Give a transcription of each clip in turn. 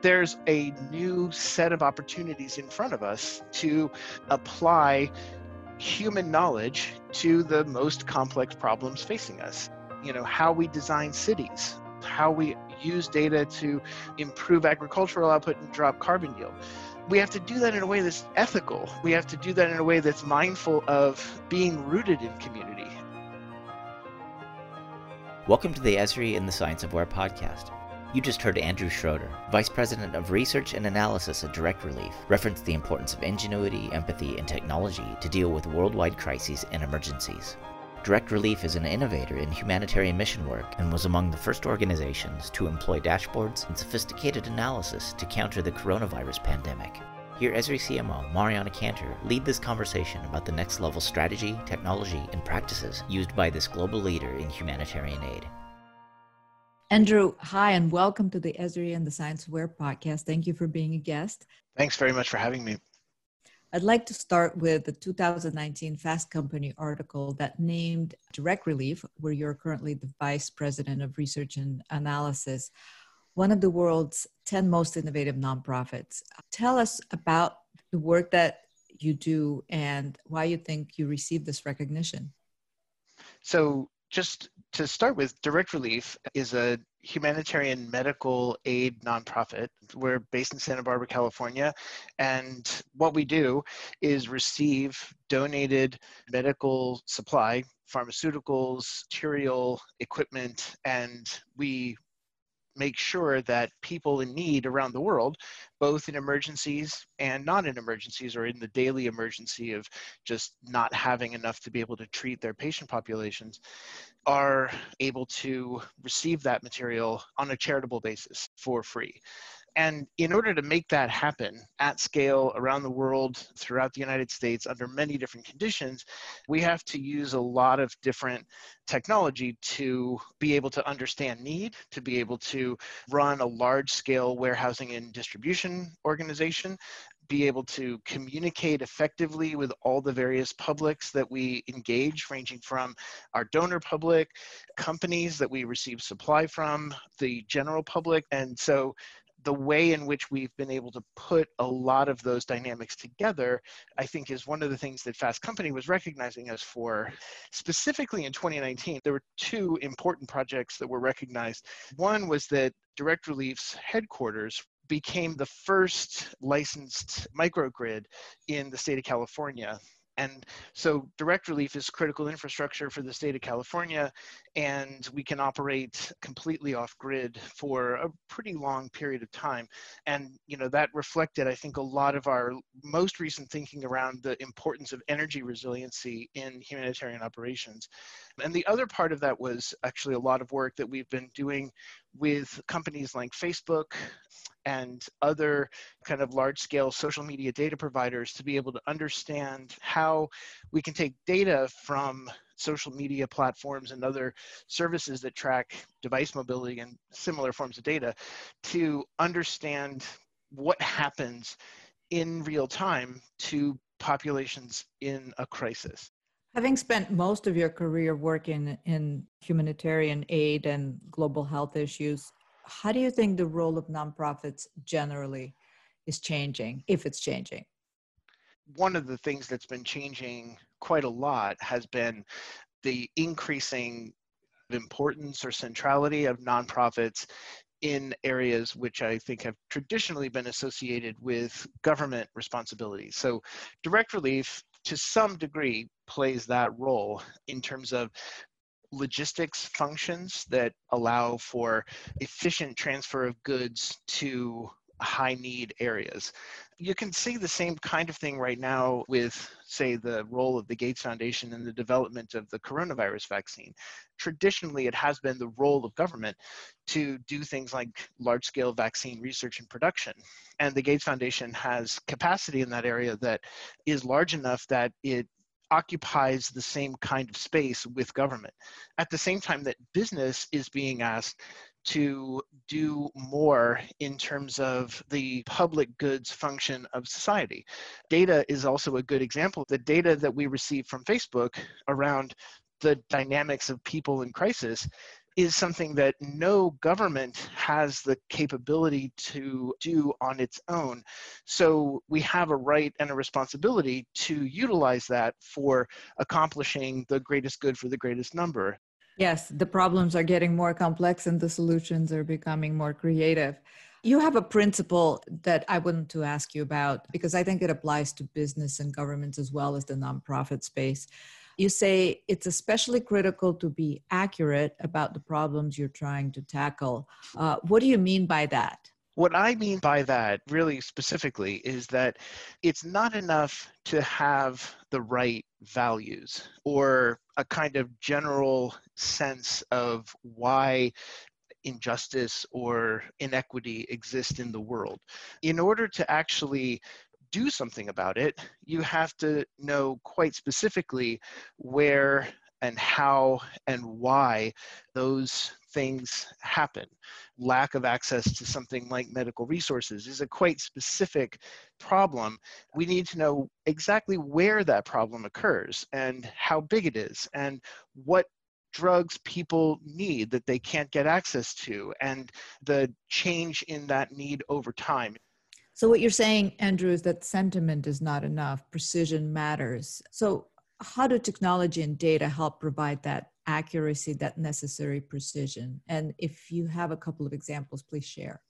there's a new set of opportunities in front of us to apply human knowledge to the most complex problems facing us. You know, how we design cities, how we use data to improve agricultural output and drop carbon yield. We have to do that in a way that's ethical. We have to do that in a way that's mindful of being rooted in community. Welcome to the Esri in the Science of Where podcast. You just heard Andrew Schroeder, Vice President of Research and Analysis at Direct Relief, reference the importance of ingenuity, empathy, and technology to deal with worldwide crises and emergencies. Direct Relief is an innovator in humanitarian mission work and was among the first organizations to employ dashboards and sophisticated analysis to counter the coronavirus pandemic. Hear Esri CMO Mariana Cantor lead this conversation about the next level strategy, technology, and practices used by this global leader in humanitarian aid. Andrew, hi, and welcome to the Esri and the Science of Where podcast. Thank you for being a guest. Thanks very much for having me. I'd like to start with the 2019 Fast Company article that named Direct Relief, where you're currently the Vice President of Research and Analysis, one of the world's 10 most innovative nonprofits. Tell us about the work that you do and why you think you received this recognition. So, just to start with, Direct Relief is a humanitarian medical aid nonprofit. We're based in Santa Barbara, California, and what we do is receive donated medical supply, pharmaceuticals, material, equipment, and we make sure that people in need around the world, both in emergencies and not in emergencies or in the daily emergency of just not having enough to be able to treat their patient populations, are able to receive that material on a charitable basis for free. And in order to make that happen at scale around the world, throughout the United States, under many different conditions, we have to use a lot of different technology to be able to understand need, to be able to run a large scale warehousing and distribution organization, be able to communicate effectively with all the various publics that we engage, ranging from our donor public, companies that we receive supply from, the general public. And so the way in which we've been able to put a lot of those dynamics together, I think is one of the things that Fast Company was recognizing us for. Specifically in 2019, there were two important projects that were recognized. One was that Direct Relief's headquarters became the first licensed microgrid in the state of California and so direct relief is critical infrastructure for the state of California, and we can operate completely off grid for a pretty long period of time. And you know that reflected, I think, a lot of our most recent thinking around the importance of energy resiliency in humanitarian operations. And the other part of that was actually a lot of work that we've been doing with companies like Facebook and other kind of large scale social media data providers to be able to understand how we can take data from social media platforms and other services that track device mobility and similar forms of data to understand what happens in real time to populations in a crisis. Having spent most of your career working in humanitarian aid and global health issues, how do you think the role of nonprofits generally is changing, if it's changing? One of the things that's been changing quite a lot has been the increasing importance or centrality of nonprofits in areas which I think have traditionally been associated with government responsibilities. So, direct relief to some degree plays that role in terms of logistics functions that allow for efficient transfer of goods to high need areas. You can see the same kind of thing right now with, say, the role of the Gates Foundation in the development of the coronavirus vaccine. Traditionally, it has been the role of government to do things like large scale vaccine research and production. And the Gates Foundation has capacity in that area that is large enough that it occupies the same kind of space with government. At the same time that business is being asked to do more in terms of the public goods function of society. Data is also a good example. The data that we receive from Facebook around the dynamics of people in crisis is something that no government has the capability to do on its own. So we have a right and a responsibility to utilize that for accomplishing the greatest good for the greatest number. Yes, the problems are getting more complex and the solutions are becoming more creative. You have a principle that I wanted to ask you about because I think it applies to business and governments as well as the nonprofit space. You say it's especially critical to be accurate about the problems you're trying to tackle. Uh, what do you mean by that? What I mean by that, really specifically, is that it's not enough to have the right values or a kind of general sense of why injustice or inequity exist in the world. In order to actually do something about it, you have to know quite specifically where and how and why those things happen. Lack of access to something like medical resources is a quite specific problem. We need to know exactly where that problem occurs and how big it is and what drugs people need that they can't get access to and the change in that need over time. So, what you're saying, Andrew, is that sentiment is not enough, precision matters. So, how do technology and data help provide that accuracy, that necessary precision? And if you have a couple of examples, please share.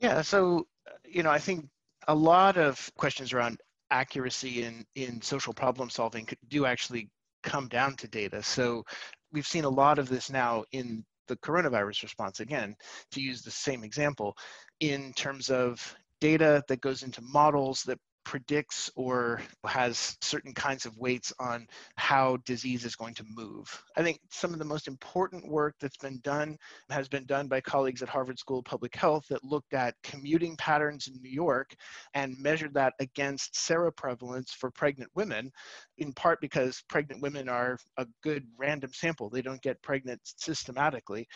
Yeah, so, you know, I think a lot of questions around accuracy in, in social problem solving do actually come down to data. So, we've seen a lot of this now in the coronavirus response, again, to use the same example, in terms of data that goes into models that predicts or has certain kinds of weights on how disease is going to move. I think some of the most important work that's been done has been done by colleagues at Harvard School of Public Health that looked at commuting patterns in New York and measured that against seroprevalence for pregnant women, in part because pregnant women are a good random sample. They don't get pregnant systematically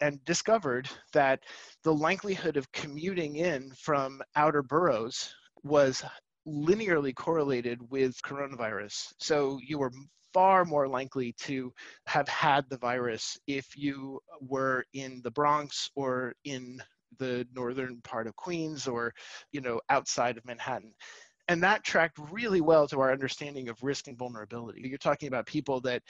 and discovered that the likelihood of commuting in from outer boroughs was linearly correlated with coronavirus. So you were far more likely to have had the virus if you were in the Bronx or in the northern part of Queens or you know outside of Manhattan. And that tracked really well to our understanding of risk and vulnerability. You're talking about people that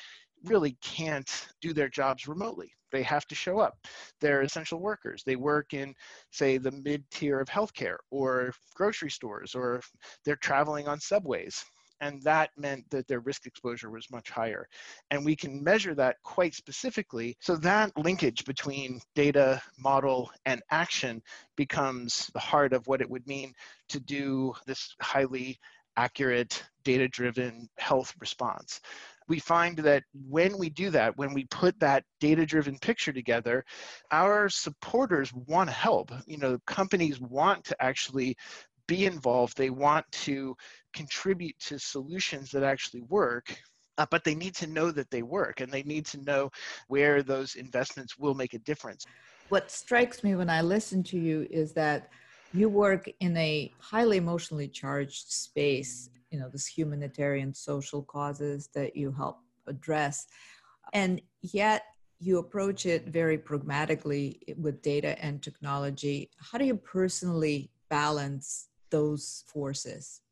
really can't do their jobs remotely. They have to show up. They're essential workers. They work in, say, the mid tier of healthcare or grocery stores, or they're traveling on subways. And that meant that their risk exposure was much higher. And we can measure that quite specifically. So that linkage between data, model, and action becomes the heart of what it would mean to do this highly accurate, data driven health response we find that when we do that, when we put that data driven picture together, our supporters want to help. You know, companies want to actually be involved, they want to contribute to solutions that actually work. Uh, but they need to know that they work and they need to know where those investments will make a difference. What strikes me when I listen to you is that you work in a highly emotionally charged space you know this humanitarian social causes that you help address. And yet you approach it very pragmatically with data and technology. How do you personally balance those forces?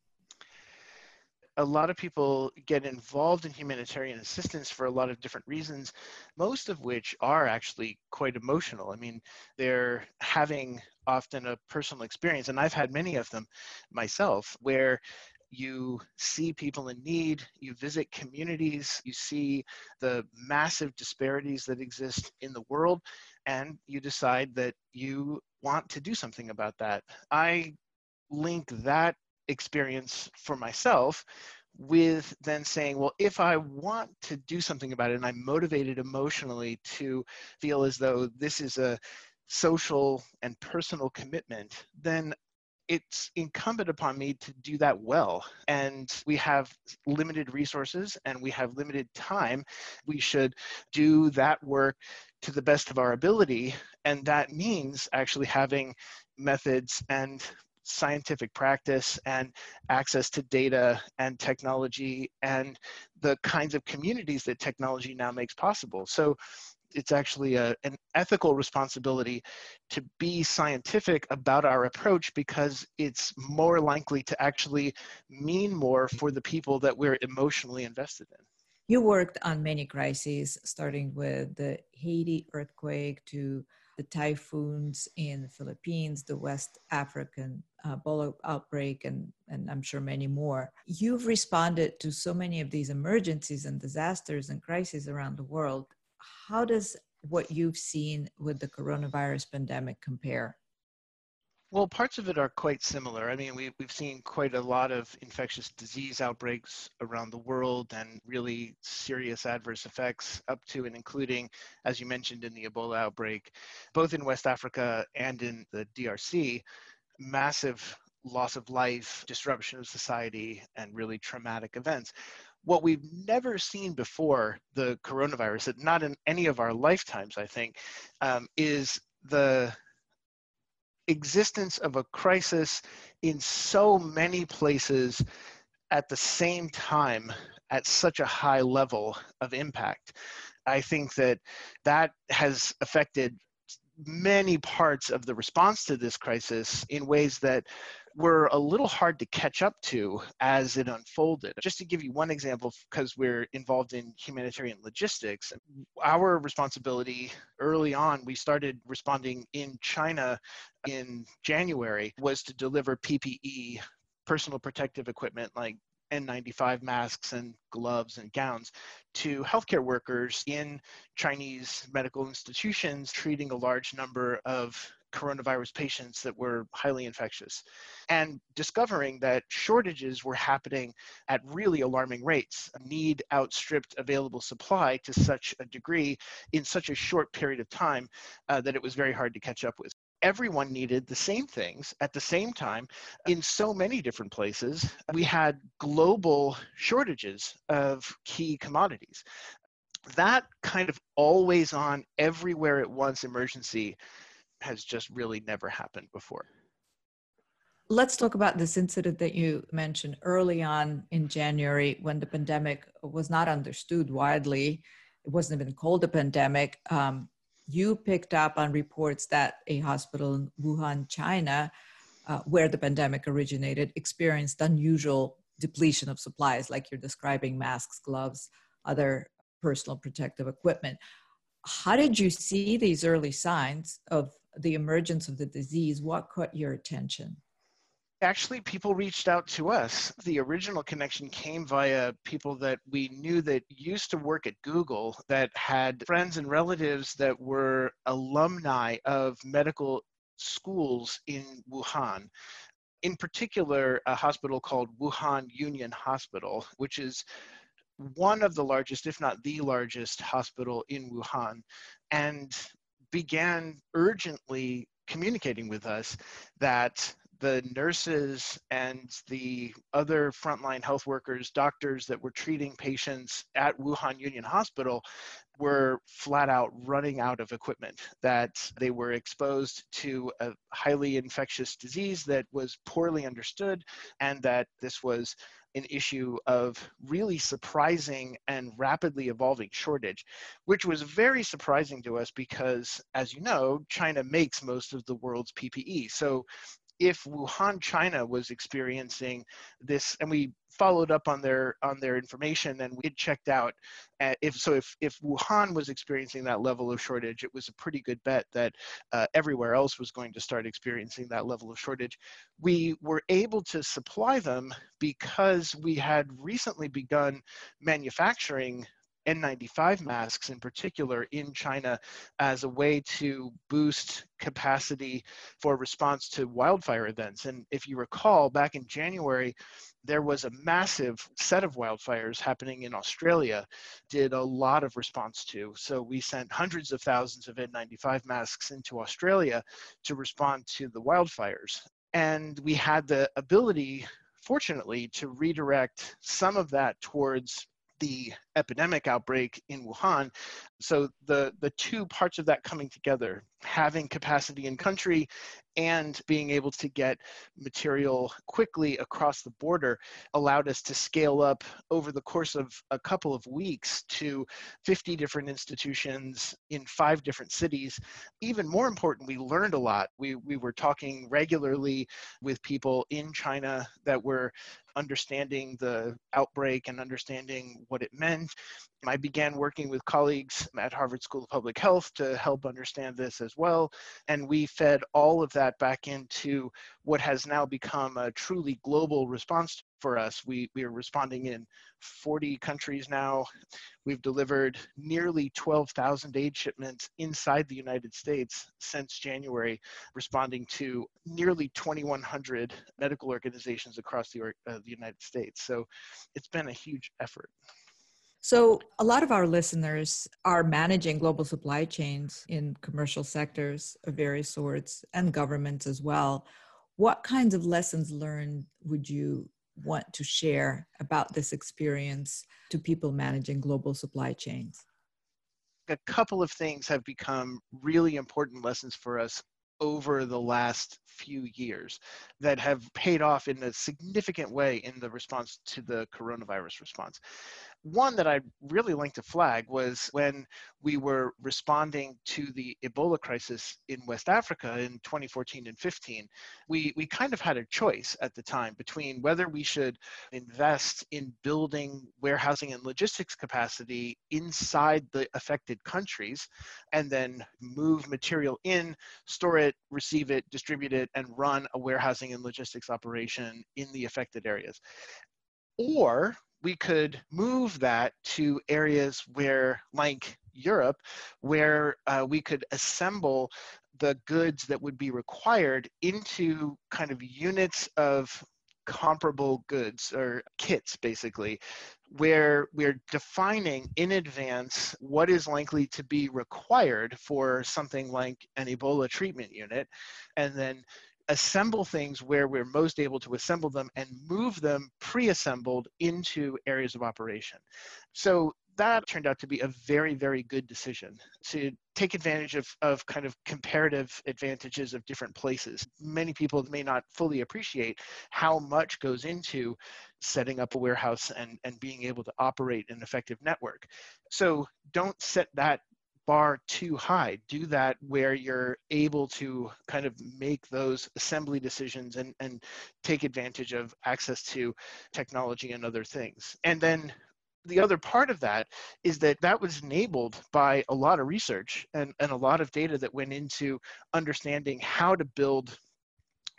A lot of people get involved in humanitarian assistance for a lot of different reasons, most of which are actually quite emotional. I mean, they're having often a personal experience, and I've had many of them myself, where you see people in need, you visit communities, you see the massive disparities that exist in the world, and you decide that you want to do something about that. I link that experience for myself with then saying, well, if I want to do something about it and I'm motivated emotionally to feel as though this is a social and personal commitment, then it's incumbent upon me to do that well. And we have limited resources and we have limited time. We should do that work to the best of our ability. And that means actually having methods and scientific practice and access to data and technology and the kinds of communities that technology now makes possible. So it's actually a, an ethical responsibility to be scientific about our approach because it's more likely to actually mean more for the people that we're emotionally invested in. You worked on many crises, starting with the Haiti earthquake to the typhoons in the Philippines, the West African uh, Ebola outbreak, and, and I'm sure many more. You've responded to so many of these emergencies and disasters and crises around the world. How does what you've seen with the coronavirus pandemic compare? Well, parts of it are quite similar. I mean, we, we've seen quite a lot of infectious disease outbreaks around the world and really serious adverse effects up to and including, as you mentioned, in the Ebola outbreak, both in West Africa and in the DRC, massive loss of life, disruption of society, and really traumatic events. What we've never seen before the coronavirus, not in any of our lifetimes, I think, um, is the existence of a crisis in so many places at the same time at such a high level of impact. I think that that has affected many parts of the response to this crisis in ways that were a little hard to catch up to as it unfolded. Just to give you one example, because we're involved in humanitarian logistics, our responsibility early on, we started responding in China in January, was to deliver PPE, personal protective equipment like N95 masks and gloves and gowns to healthcare workers in Chinese medical institutions treating a large number of coronavirus patients that were highly infectious and discovering that shortages were happening at really alarming rates. Need outstripped available supply to such a degree in such a short period of time uh, that it was very hard to catch up with everyone needed the same things at the same time in so many different places. We had global shortages of key commodities. That kind of always on, everywhere at once emergency has just really never happened before. Let's talk about this incident that you mentioned early on in January when the pandemic was not understood widely. It wasn't even called a pandemic. Um, you picked up on reports that a hospital in Wuhan, China, uh, where the pandemic originated, experienced unusual depletion of supplies, like you're describing masks, gloves, other personal protective equipment. How did you see these early signs of the emergence of the disease? What caught your attention? actually people reached out to us the original connection came via people that we knew that used to work at google that had friends and relatives that were alumni of medical schools in wuhan in particular a hospital called wuhan union hospital which is one of the largest if not the largest hospital in wuhan and began urgently communicating with us that the nurses and the other frontline health workers, doctors that were treating patients at Wuhan Union Hospital were flat out running out of equipment, that they were exposed to a highly infectious disease that was poorly understood, and that this was an issue of really surprising and rapidly evolving shortage, which was very surprising to us because, as you know, China makes most of the world's PPE. So if Wuhan, China was experiencing this, and we followed up on their on their information and we had checked out uh, if so if if Wuhan was experiencing that level of shortage, it was a pretty good bet that uh, everywhere else was going to start experiencing that level of shortage. We were able to supply them because we had recently begun manufacturing N95 masks in particular in China as a way to boost capacity for response to wildfire events. And if you recall, back in January, there was a massive set of wildfires happening in Australia, did a lot of response to. So we sent hundreds of thousands of N95 masks into Australia to respond to the wildfires. And we had the ability, fortunately, to redirect some of that towards the epidemic outbreak in Wuhan So the, the two parts of that coming together, having capacity in country and being able to get material quickly across the border allowed us to scale up over the course of a couple of weeks to 50 different institutions in five different cities. Even more important, we learned a lot. We, we were talking regularly with people in China that were understanding the outbreak and understanding what it meant. I began working with colleagues at Harvard School of Public Health to help understand this as well. And we fed all of that back into what has now become a truly global response for us. We, we are responding in 40 countries now. We've delivered nearly 12,000 aid shipments inside the United States since January, responding to nearly 2,100 medical organizations across the, uh, the United States. So it's been a huge effort. So, a lot of our listeners are managing global supply chains in commercial sectors of various sorts and governments as well. What kinds of lessons learned would you want to share about this experience to people managing global supply chains? A couple of things have become really important lessons for us over the last few years that have paid off in a significant way in the response to the coronavirus response. One that I'd really like to flag was when we were responding to the Ebola crisis in West Africa in 2014 and 15. We, we kind of had a choice at the time between whether we should invest in building warehousing and logistics capacity inside the affected countries and then move material in, store it, receive it, distribute it, and run a warehousing and logistics operation in the affected areas. Or we could move that to areas where, like Europe, where uh, we could assemble the goods that would be required into kind of units of comparable goods or kits basically where we're defining in advance what is likely to be required for something like an ebola treatment unit and then assemble things where we're most able to assemble them and move them pre-assembled into areas of operation. So that turned out to be a very, very good decision to take advantage of, of kind of comparative advantages of different places. Many people may not fully appreciate how much goes into setting up a warehouse and, and being able to operate an effective network. So don't set that bar too high. Do that where you're able to kind of make those assembly decisions and, and take advantage of access to technology and other things. And then the other part of that is that that was enabled by a lot of research and, and a lot of data that went into understanding how to build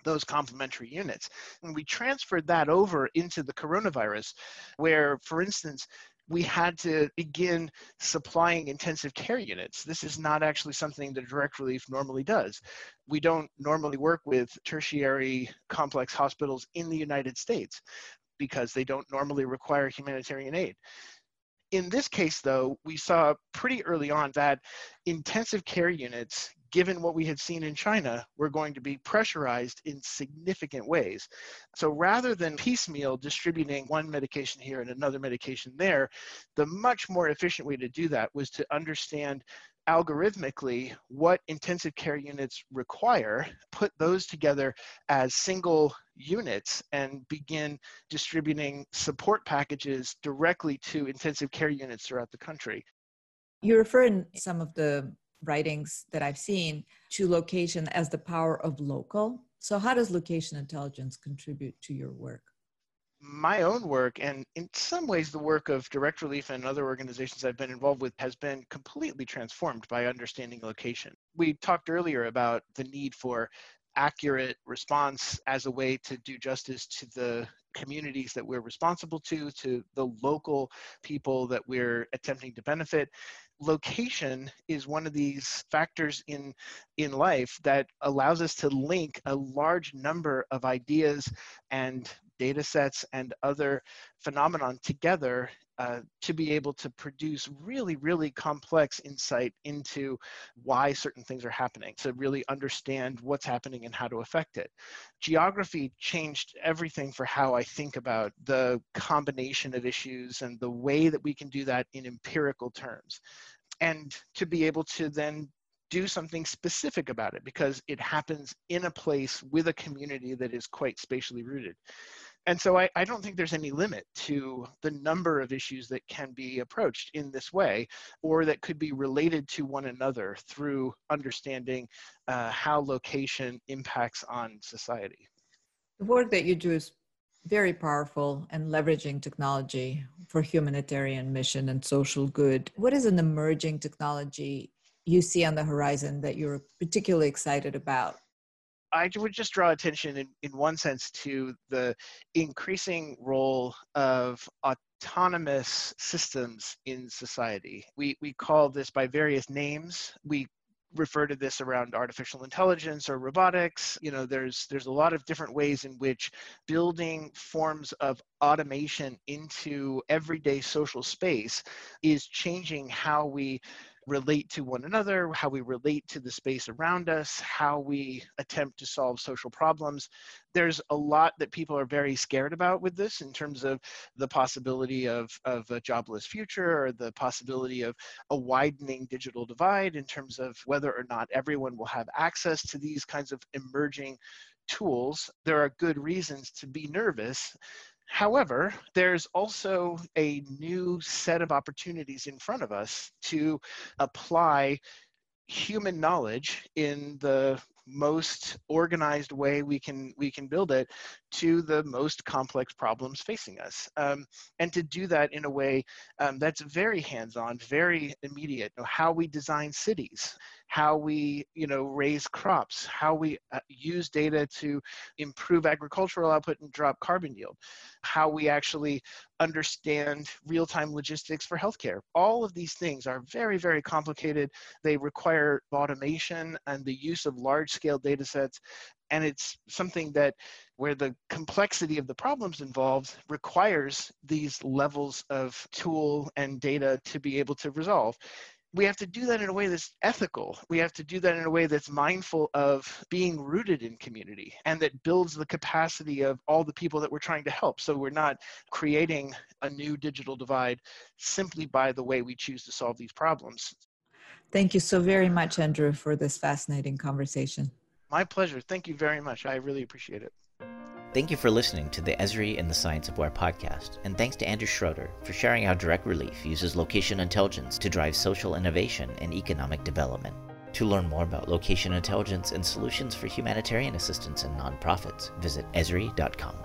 those complementary units. And we transferred that over into the coronavirus, where, for instance, we had to begin supplying intensive care units. This is not actually something that Direct Relief normally does. We don't normally work with tertiary complex hospitals in the United States because they don't normally require humanitarian aid. In this case, though, we saw pretty early on that intensive care units given what we had seen in China, were going to be pressurized in significant ways. So rather than piecemeal distributing one medication here and another medication there, the much more efficient way to do that was to understand algorithmically what intensive care units require, put those together as single units, and begin distributing support packages directly to intensive care units throughout the country. You refer in some of the writings that I've seen to location as the power of local. So, how does location intelligence contribute to your work? My own work and in some ways the work of direct relief and other organizations i've been involved with has been completely transformed by understanding location we talked earlier about the need for accurate response as a way to do justice to the communities that we're responsible to, to the local people that we're attempting to benefit. Location is one of these factors in, in life that allows us to link a large number of ideas and data sets and other phenomenon together uh, to be able to produce really, really complex insight into why certain things are happening, to really understand what's happening and how to affect it. Geography changed everything for how I think about the combination of issues and the way that we can do that in empirical terms. and to be able to then do something specific about it because it happens in a place with a community that is quite spatially rooted. And so I, I, don't think there's any limit to the number of issues that can be approached in this way or that could be related to one another through understanding uh, how location impacts on society. The work that you do is very powerful and leveraging technology for humanitarian mission and social good. What is an emerging technology you see on the horizon that you're particularly excited about? I would just draw attention in, in one sense to the increasing role of autonomous systems in society. We, we call this by various names. We refer to this around artificial intelligence or robotics you know there's there's a lot of different ways in which building forms of automation into everyday social space is changing how we relate to one another, how we relate to the space around us, how we attempt to solve social problems. There's a lot that people are very scared about with this in terms of the possibility of, of a jobless future or the possibility of a widening digital divide in terms of whether or not everyone will have access to these kinds of emerging tools. There are good reasons to be nervous However, there's also a new set of opportunities in front of us to apply human knowledge in the most organized way we can we can build it to the most complex problems facing us. Um, and to do that in a way um, that's very hands-on very immediate. You know, how we design cities how we you know raise crops how we uh, use data to improve agricultural output and drop carbon yield how we actually understand real-time logistics for healthcare. All of these things are very very complicated. They require automation and the use of large scale data sets and it's something that where the complexity of the problems involved requires these levels of tool and data to be able to resolve we have to do that in a way that's ethical. We have to do that in a way that's mindful of being rooted in community and that builds the capacity of all the people that we're trying to help. So we're not creating a new digital divide simply by the way we choose to solve these problems. Thank you so very much, Andrew, for this fascinating conversation. My pleasure. Thank you very much. I really appreciate it. Thank you for listening to the Esri and the Science of Where podcast, and thanks to Andrew Schroeder for sharing how Direct Relief uses location intelligence to drive social innovation and economic development. To learn more about location intelligence and solutions for humanitarian assistance and nonprofits, visit Esri.com.